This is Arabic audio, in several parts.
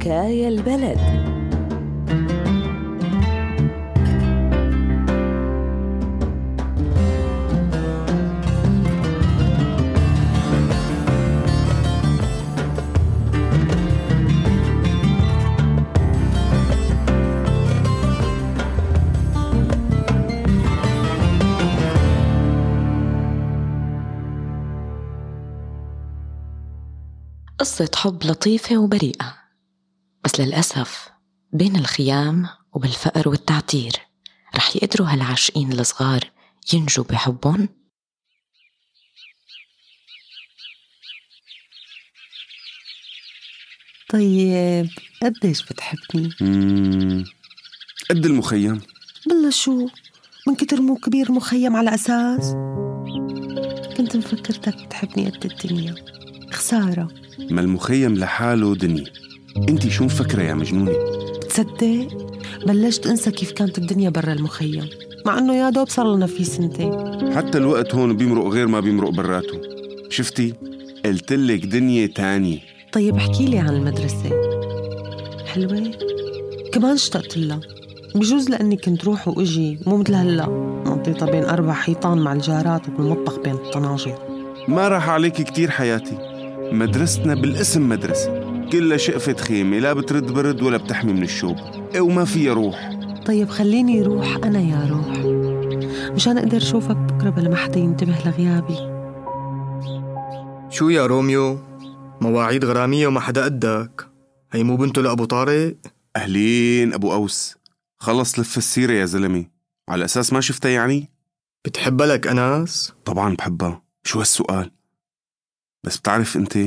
حكاية البلد. قصة حب لطيفة وبريئة. بس للأسف بين الخيام وبالفقر والتعتير رح يقدروا هالعاشقين الصغار ينجوا بحبهم؟ طيب قديش بتحبني؟ قد المخيم بالله شو؟ من كتر مو كبير مخيم على أساس؟ كنت مفكرتك بتحبني قد الدنيا خسارة ما المخيم لحاله دنيا انتي شو مفكرة يا مجنونة؟ تصدق؟ بلشت انسى كيف كانت الدنيا برا المخيم مع انه يا دوب صار لنا فيه سنتين. حتى الوقت هون بيمرق غير ما بيمرق براته. شفتي؟ قلتلك دنيا تانية. طيب احكي لي عن المدرسة. حلوة؟ كمان اشتقت لها. بجوز لأني كنت روح وأجي مو مثل هلأ. مضيتها بين أربع حيطان مع الجارات وبالمطبخ بين الطناجر. ما راح عليك كتير حياتي. مدرستنا بالاسم مدرسة. كلها شقفة خيمة لا بترد برد ولا بتحمي من الشوب. إيه وما فيها روح؟ طيب خليني روح أنا يا روح. مشان أقدر أشوفك بكرة بلا ما حدا ينتبه لغيابي. شو يا روميو؟ مواعيد غرامية وما حدا قدك. هي مو بنته لأبو طارق؟ أهلين أبو أوس. خلص لف السيرة يا زلمة. على أساس ما شفتها يعني؟ بتحبها لك أناس؟ طبعا بحبها. شو هالسؤال؟ بس بتعرف أنت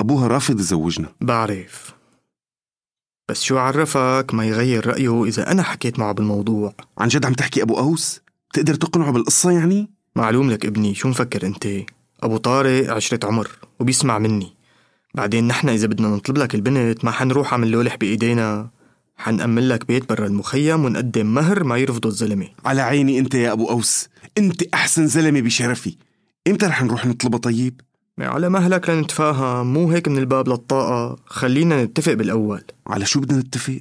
أبوها رافض يزوجنا. بعرف. بس شو عرفك؟ ما يغير رأيه إذا أنا حكيت معه بالموضوع. عن جد عم تحكي أبو أوس؟ تقدر تقنعه بالقصة يعني؟ معلوم لك ابني شو مفكر أنت؟ أبو طارق عشرة عمر وبيسمع مني. بعدين نحن إذا بدنا نطلب لك البنت ما حنروح عم نلولح بإيدينا. حنأمن لك بيت برا المخيم ونقدم مهر ما يرفضه الزلمة. على عيني أنت يا أبو أوس. أنت أحسن زلمة بشرفي. إمتى رح نروح نطلبها طيب؟ على مهلك لنتفاهم مو هيك من الباب للطاقة؟ خلينا نتفق بالأول. على شو بدنا نتفق؟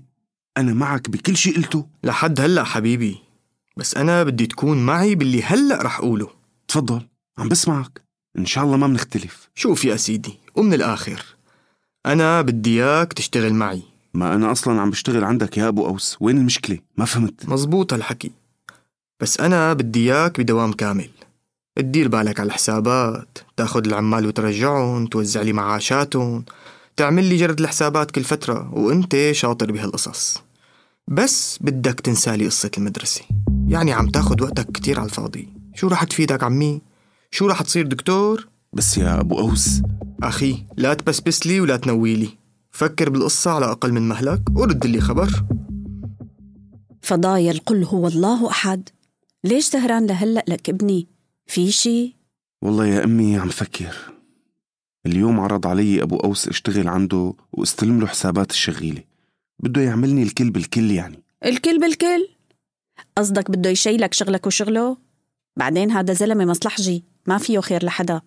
أنا معك بكل شي قلته. لحد هلأ حبيبي. بس أنا بدي تكون معي باللي هلأ رح أقوله. تفضل عم بسمعك. إن شاء الله ما بنختلف. شوف يا سيدي ومن الآخر أنا بدي إياك تشتغل معي. ما أنا أصلا عم بشتغل عندك يا أبو أوس. وين المشكلة؟ ما فهمت. مزبوط هالحكي. بس أنا بدي إياك بدوام كامل. تدير بالك على الحسابات تاخد العمال وترجعهم توزع لي معاشاتهم تعمل لي جرد الحسابات كل فترة وانت شاطر بهالقصص. بس بدك تنسالي قصة المدرسة. يعني عم تاخد وقتك كتير على الفاضي. شو رح تفيدك عمي؟ شو رح تصير دكتور؟ بس يا أبو أوس. أخي لا تبسبس لي ولا تنوي لي. فكر بالقصة على أقل من مهلك ورد لي خبر. فضايل قل هو الله أحد؟ ليش سهران لهلأ لك ابني؟ في شي؟ والله يا أمي عم فكر. اليوم عرض علي أبو أوس اشتغل عنده واستلم له حسابات الشغيلة. بده يعملني الكل بالكل يعني. الكل بالكل؟ قصدك بده يشيلك شغلك وشغله؟ بعدين هذا زلمة مصلحجي ما فيه خير لحدا.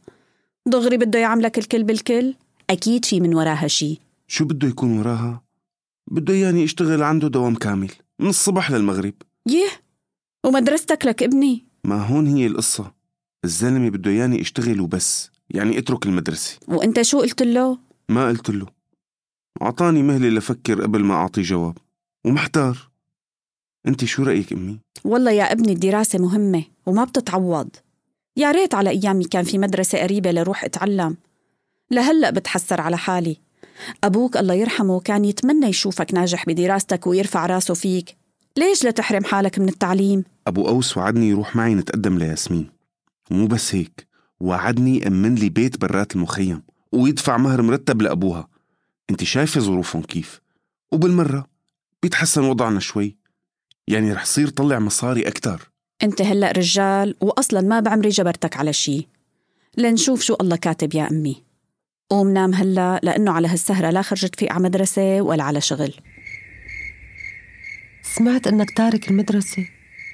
دغري بده يعملك الكل بالكل؟ أكيد في من وراها شي. شو بده يكون وراها؟ بده ياني اشتغل عنده دوام كامل من الصبح للمغرب. يه ومدرستك لك ابني. ما هون هي القصة. الزلمة بده ياني اشتغل وبس يعني اترك المدرسة. وانت شو قلت له؟ ما قلت له. أعطاني مهلة لفكر قبل ما أعطي جواب. ومحتار. أنت شو رأيك أمي؟ والله يا ابني الدراسة مهمة وما بتتعوض. يا ريت على أيامي كان في مدرسة قريبة لروح أتعلم. لهلأ بتحسر على حالي. أبوك الله يرحمه كان يتمنى يشوفك ناجح بدراستك ويرفع راسه فيك. ليش لا تحرم حالك من التعليم؟ أبو أوس وعدني يروح معي نتقدم لياسمين. ومو بس هيك وعدني يأمن لي بيت برات المخيم ويدفع مهر مرتب لأبوها. أنت شايفة ظروفهم كيف؟ وبالمرة بيتحسن وضعنا شوي. يعني رح صير طلع مصاري أكتر. أنت هلأ رجال وأصلا ما بعمري جبرتك على شي. لنشوف شو الله كاتب يا أمي. قوم نام هلأ لأنه على هالسهرة لا خرجت فيك على مدرسة ولا على شغل. سمعت إنك تارك المدرسة.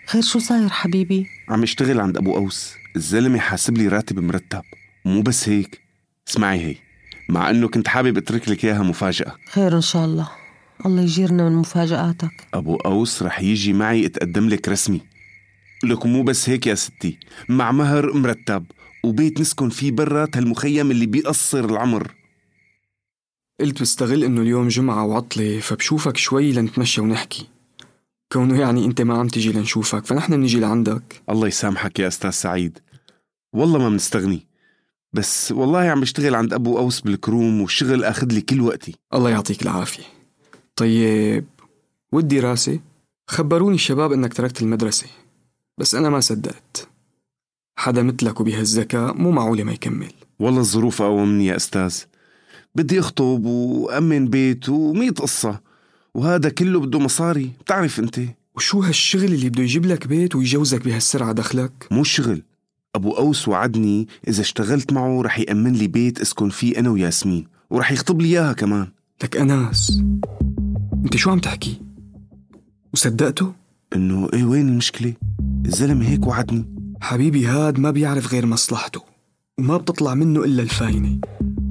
خير شو صاير حبيبي؟ عم اشتغل عند أبو أوس. الزلمة حاسب لي راتب مرتب. ومو بس هيك. اسمعي هي. مع إنه كنت حابب أترك لك إياها مفاجأة. خير إن شاء الله. الله يجيرنا من مفاجآتك. أبو أوس رح يجي معي أتقدم لك رسمي. لك مو بس هيك يا ستي. مع مهر مرتب. وبيت نسكن فيه برات هالمخيم اللي بيقصر العمر. قلت بستغل إنه اليوم جمعة وعطلة فبشوفك شوي لنتمشى ونحكي. كونه يعني أنت ما عم تجي لنشوفك فنحن بنجي لعندك. الله يسامحك يا أستاذ سعيد. والله ما بنستغني. بس والله عم بشتغل عند أبو أوس بالكروم والشغل آخذ لي كل وقتي. الله يعطيك العافية. طيب والدراسة؟ خبروني الشباب إنك تركت المدرسة. بس أنا ما صدقت. حدا مثلك وبهالذكاء مو معقولة ما يكمل. والله الظروف اقوى مني يا أستاذ. بدي أخطب وأمن بيت ومية قصة. وهذا كله بده مصاري. بتعرف انت. وشو هالشغل اللي بده يجيب لك بيت ويجوزك بهالسرعة دخلك؟ مو الشغل أبو أوس وعدني إذا اشتغلت معه رح يأمن لي بيت أسكن فيه أنا وياسمين ورح يخطب لي إياها كمان. لك أناس. أنت شو عم تحكي؟ وصدقته؟ إنه إيه وين المشكلة؟ الزلمة هيك وعدني. حبيبي هاد ما بيعرف غير مصلحته وما بتطلع منه إلا الفاينة.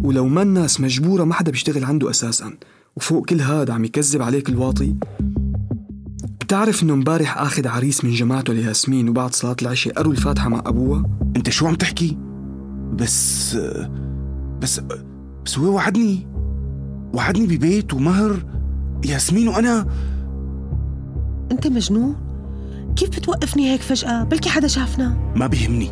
ولو ما الناس مجبورة ما حدا بيشتغل عنده أساسا. وفوق كل هاد عم يكذب عليك الواطي؟ بتعرف إنه امبارح آخذ عريس من جماعته لياسمين وبعد صلاة العشاء قروا الفاتحة مع أبوها؟ أنت شو عم تحكي؟ بس بس بس هو وعدني. وعدني ببيت ومهر. ياسمين وأنا. أنت مجنون؟ كيف بتوقفني هيك فجأة؟ بلكي حدا شافنا. ما بيهمني.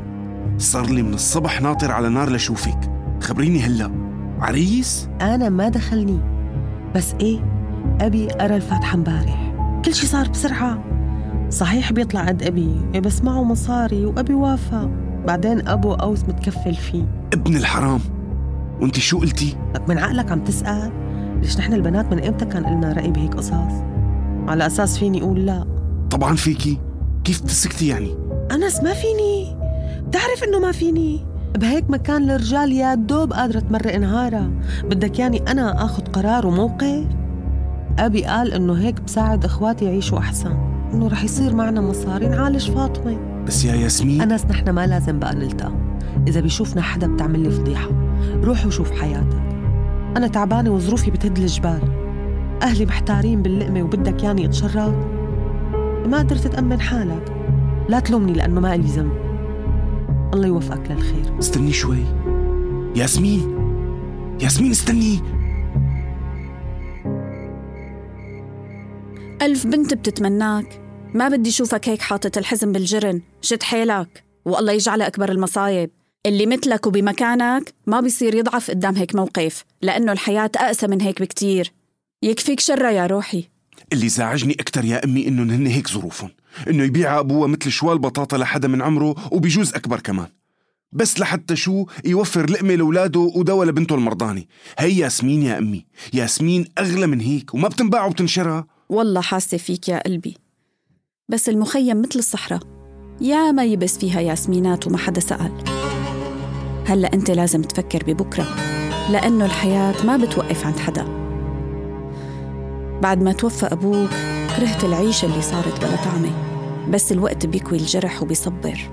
صار لي من الصبح ناطر على نار لشوفك. خبريني هلا. عريس؟ أنا ما دخلني. بس إيه أبي قرا الفاتحة امبارح. كل شي صار بسرعة. صحيح بيطلع قد أبي بس معه مصاري وأبي وافق. بعدين أبو أوس متكفل فيه. ابن الحرام وأنت شو قلتي؟ لك من عقلك عم تسأل؟ ليش نحن البنات من إمتى كان لنا رأي بهيك قصص؟ على أساس فيني أقول لا. طبعا فيكي. كيف بتسكتي يعني؟ أنس ما فيني. بتعرف إنه ما فيني؟ بهيك مكان الرجال يا دوب قادرة تمرق نهارها. بدك يعني أنا آخذ قرار وموقف أبي قال إنه هيك بساعد إخواتي يعيشوا أحسن إنه رح يصير معنا مصاري نعالج فاطمة؟ بس يا ياسمين. أنس نحن ما لازم بقى نلتقى إذا بيشوفنا حدا بتعمل لي فضيحة روح وشوف حياتك. أنا تعبانة وظروفي بتهد الجبال. أهلي محتارين باللقمة وبدك يعني اتشرط ما قدرت تأمن حالك. لا تلومني لأنه ما إلي ذنب. الله يوفقك للخير. استني شوي. ياسمين. ياسمين استني. ألف بنت بتتمناك. ما بدي شوفك هيك حاطط الحزن بالجرن. شد حيلك. والله يجعلها أكبر المصايب. اللي مثلك وبمكانك ما بيصير يضعف قدام هيك موقف لأنه الحياة أقسى من هيك بكتير. يكفيك شرها يا روحي. اللي زعجني أكتر يا أمي إنهم هن هيك ظروفهم. إنه يبيع أبوها مثل شوال بطاطا لحدا من عمره وبيجوز أكبر كمان. بس لحتى شو يوفر لقمة لأولاده ودواء لبنته المرضانة. هي ياسمين يا أمي. ياسمين أغلى من هيك وما بتنباع وبتنشرى والله حاسة فيك يا قلبي. بس المخيم مثل الصحراء. يا ما يبس فيها ياسمينات وما حدا سأل. هلأ أنت لازم تفكر ببكرة لأنه الحياة ما بتوقف عند حدا. بعد ما توفى أبوك كرهت العيشة اللي صارت بلا طعمة. بس الوقت بيكوي الجرح وبيصبر.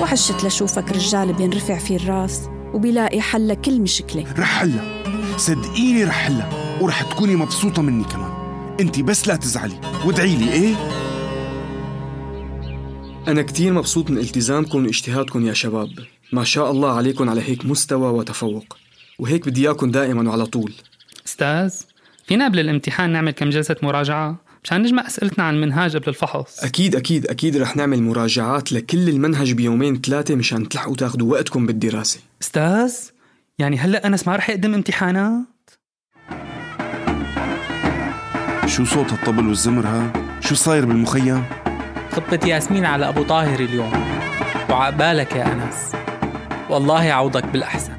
وعشت لشوفك رجال بينرفع فيه الراس وبيلاقي حل لكل مشكلة. رح حلها. صدقيني رح حلها. ورح تكوني مبسوطة مني كمان. انت بس لا تزعلي. وادعي لي إيه؟ أنا كتير مبسوط من التزامكم واجتهادكم يا شباب. ما شاء الله عليكم على هيك مستوى وتفوق. وهيك بدي إياكم دائما وعلى طول. أستاذ فينا قبل الامتحان نعمل كم جلسة مراجعة؟ مشان نجمع أسئلتنا عن المنهاج قبل الفحص. أكيد أكيد أكيد رح نعمل مراجعات لكل المنهج بيومين ثلاثة مشان تلحقوا تاخدوا وقتكم بالدراسة. أستاذ يعني هلأ أنس ما رح يقدم امتحانات؟ شو صوت الطبل والزمر ها؟ شو صاير بالمخيم؟ خطبة ياسمين على أبو طاهر اليوم. وعقبالك يا أنس. والله يعوضك بالأحسن.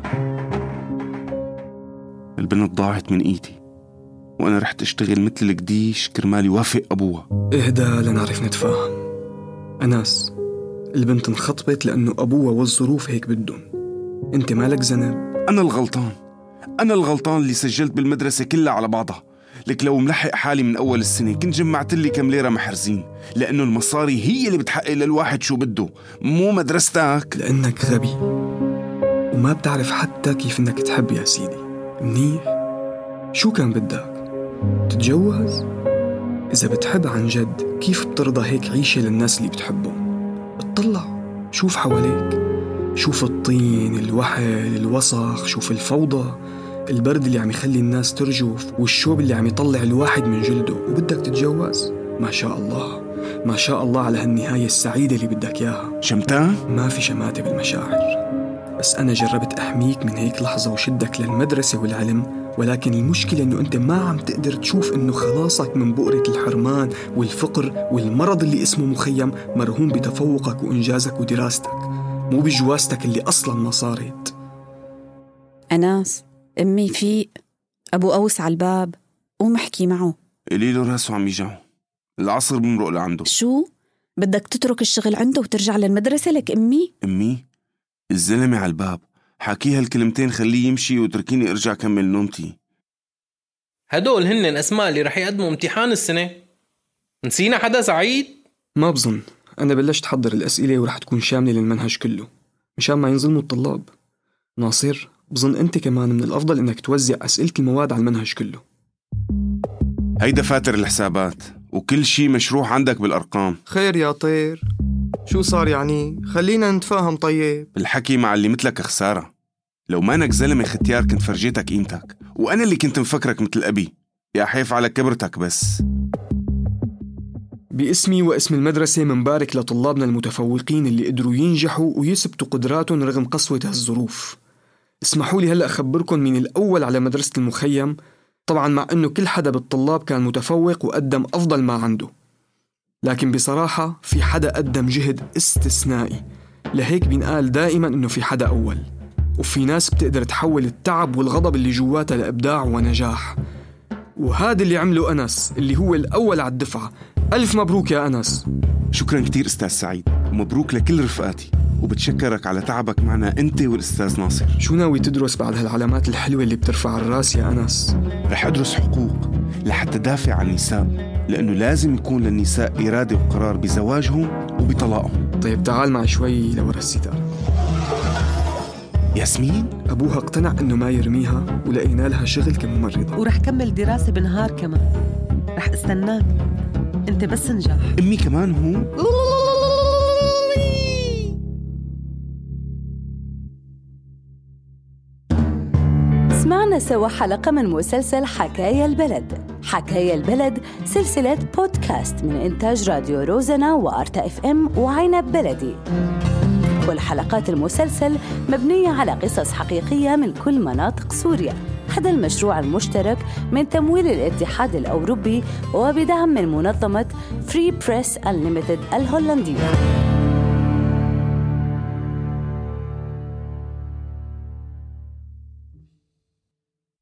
البنت ضاعت من إيدي. وأنا رحت أشتغل مثل القديش كرمال يوافق أبوها. اهدى لنعرف نتفاهم أناس البنت انخطبت لأنه أبوها والظروف هيك بدهم أنت مالك ذنب؟ أنا الغلطان. أنا الغلطان اللي سجلت بالمدرسة كلها على بعضها. لك لو ملحق حالي من أول السنة كنت جمعت لي كم ليرة محرزين لأنه المصاري هي اللي بتحقق للواحد شو بده مو مدرستك لأنك غبي وما بتعرف حتى كيف إنك تحب يا سيدي منيح شو كان بدك؟ تتجوز؟ إذا بتحب عن جد كيف بترضى هيك عيشة للناس اللي بتحبهم؟ اطلع شوف حواليك شوف الطين الوحل الوسخ شوف الفوضى البرد اللي عم يخلي الناس ترجف والشوب اللي عم يطلع الواحد من جلده. وبدك تتجوز؟ ما شاء الله. ما شاء الله على هالنهاية السعيدة اللي بدك إياها. شمتان؟ ما في شماتة بالمشاعر. بس أنا جربت أحميك من هيك لحظة وشدك للمدرسة والعلم ولكن المشكلة إنه أنت ما عم تقدر تشوف إنه خلاصك من بؤرة الحرمان والفقر والمرض اللي اسمه مخيم مرهون بتفوقك وإنجازك ودراستك. مو بجوازتك اللي أصلا ما صارت. أناس. أمي فيق أبو أوس على الباب قوم احكي معه. قولي له راسه عم يجعه. العصر بمرق لعنده. شو؟ بدك تترك الشغل عنده وترجع للمدرسة لك أمي؟ أمي الزلمة على الباب. حاكي هالكلمتين خليه يمشي وتركيني أرجع كمل نومتي. هدول هن الأسماء اللي رح يقدموا امتحان السنة. نسينا حدا سعيد؟ ما بظن. أنا بلشت أحضر الأسئلة ورح تكون شاملة للمنهج كله. مشان ما ينظلموا الطلاب. ناصر بظن أنت كمان من الأفضل إنك توزع أسئلة المواد على المنهج كله. هي دفاتر الحسابات وكل شي مشروح عندك بالأرقام. خير يا طير. شو صار يعني؟ خلينا نتفاهم طيب. الحكي مع اللي مثلك خسارة. لو مانك زلمة ختيار كنت فرجيتك قيمتك. وأنا اللي كنت مفكرك مثل أبي. يا حيف على كبرتك بس. باسمي واسم المدرسة منبارك لطلابنا المتفوقين اللي قدروا ينجحوا ويثبتوا قدراتهم رغم قسوة هالظروف. اسمحوا لي هلأ أخبركم مين الأول على مدرسة المخيم. طبعا مع أنه كل حدا بالطلاب كان متفوق وقدم أفضل ما عنده. لكن بصراحة في حدا قدم جهد استثنائي. لهيك بينقال دائما إنه في حدا أول. وفي ناس بتقدر تحول التعب والغضب اللي جواتها لإبداع ونجاح. وهذا اللي عمله أنس اللي هو الأول على الدفعة. ألف مبروك يا أنس. شكرا كتير أستاذ سعيد. ومبروك لكل رفقاتي. وبتشكرك على تعبك معنا أنت والأستاذ ناصر. شو ناوي تدرس بعد هالعلامات الحلوة اللي بترفع الراس يا أنس؟ رح أدرس حقوق لحتى دافع عن النساء لأنه لازم يكون للنساء إرادة وقرار بزواجهم وبطلاقهم. طيب تعال معي شوي لورا الستار ياسمين؟ أبوها اقتنع إنه ما يرميها ولقينا لها شغل كممرضة. ورح كمل دراسة بنهار كمان. رح استناك. أنت بس نجاح. أمي كمان هو؟ سوا حلقة من مسلسل حكاية البلد. حكاية البلد سلسلة بودكاست من إنتاج راديو روزنا وأرتا إف إم وعنب بلدي. كل حلقات المسلسل مبنية على قصص حقيقية من كل مناطق سوريا. هذا المشروع المشترك من تمويل الاتحاد الأوروبي وبدعم من منظمة Free Press Unlimited الهولندية.